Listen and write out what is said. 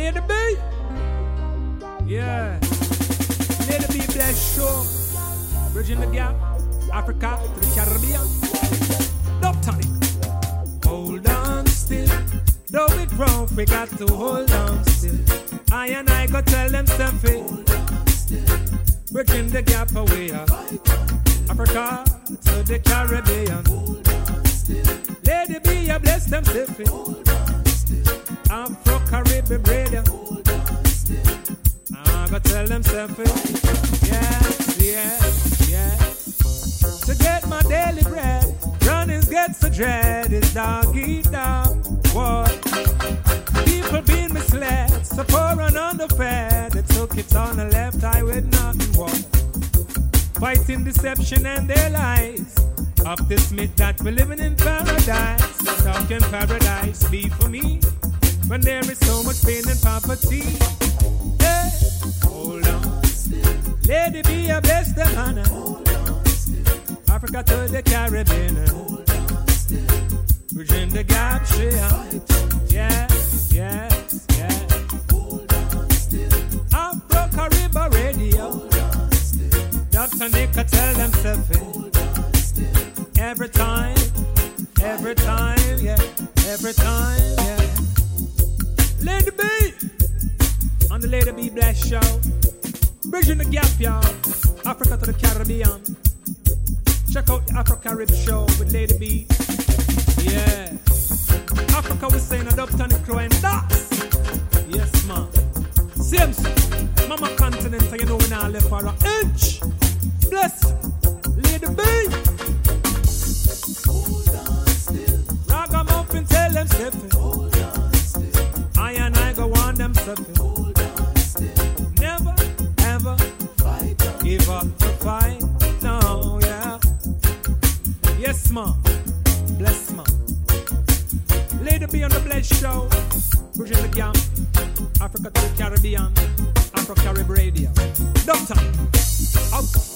Lady B. Yeah. Lady B Bless Show. Bridging the gap. Africa to the Caribbean. Dubtonic. Hold on still. Though it rough, we got to hold on still. I and I go tell them something. Bridging the gap away. Africa to the Caribbean. Lady B, I bless them stiffy. Afro Caribbean radio. I go tell them something. Yes, yes, yes. To get my daily bread, runnings gets a dread. It's dog eat dog. What? People being misled, so poor and underfed. They took it on the left eye with nothing. What? Fighting deception and their lies. Of this myth that we're living in paradise. How can paradise be for me when there is so much pain and poverty? Hold on. Lady be a blessed honor. Africa to the Caribbean. Bridging the gap. Yeah, yes, on still. Afro Caribbean Radio. Tell them something. Every time, every time, yeah, every time, on the Lady B Bless Show. Bridging the gap, y'all. Africa to the Caribbean. Check out the Afro Carib Show with Lady B. Yeah. Africa was saying a Dubtonic Kru and that's. Yes, man. Simpson. Mama continent, you know we not left for an inch. Bless. Lady B. Hold on still. Ragamuffin tell them stepping. I and I go on them stepping. Yes, ma. Bless ma. Lady B on the Bless Show. Bridging the gap. Africa to the Caribbean. Afro Carib Radio. Doctor. Out.